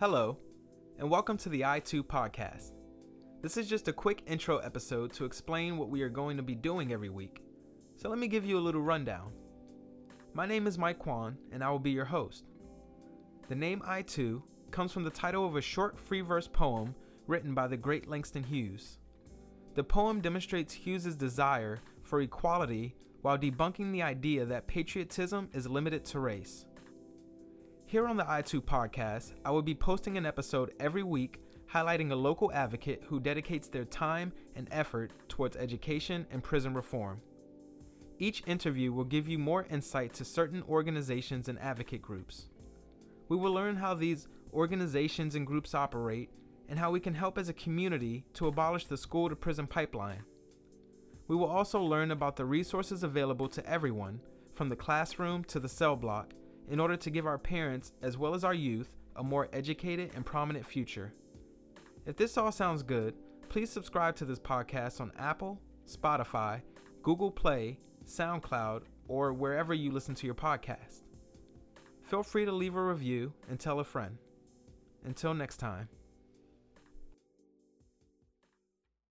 Hello, and welcome to the I Too podcast. This is just a quick intro episode to explain what we are going to be doing every week. So let me give you a little rundown. My name is Mike Kwan, and I will be your host. The name I Too comes from the title of a short free verse poem written by the great Langston Hughes. The poem demonstrates Hughes's desire for equality while debunking the idea that patriotism is limited to race. Here on the I Too podcast, I will be posting an episode every week highlighting a local advocate who dedicates their time and effort towards education and prison reform. Each interview will give you more insight to certain organizations and advocate groups. We will learn how these organizations and groups operate and how we can help as a community to abolish the school to prison pipeline. We will also learn about the resources available to everyone, from the classroom to the cell block, in order to give our parents, as well as our youth, a more educated and prominent future. If this all sounds good, please subscribe to this podcast on Apple, Spotify, Google Play, SoundCloud, or wherever you listen to your podcast. Feel free to leave a review and tell a friend. Until next time.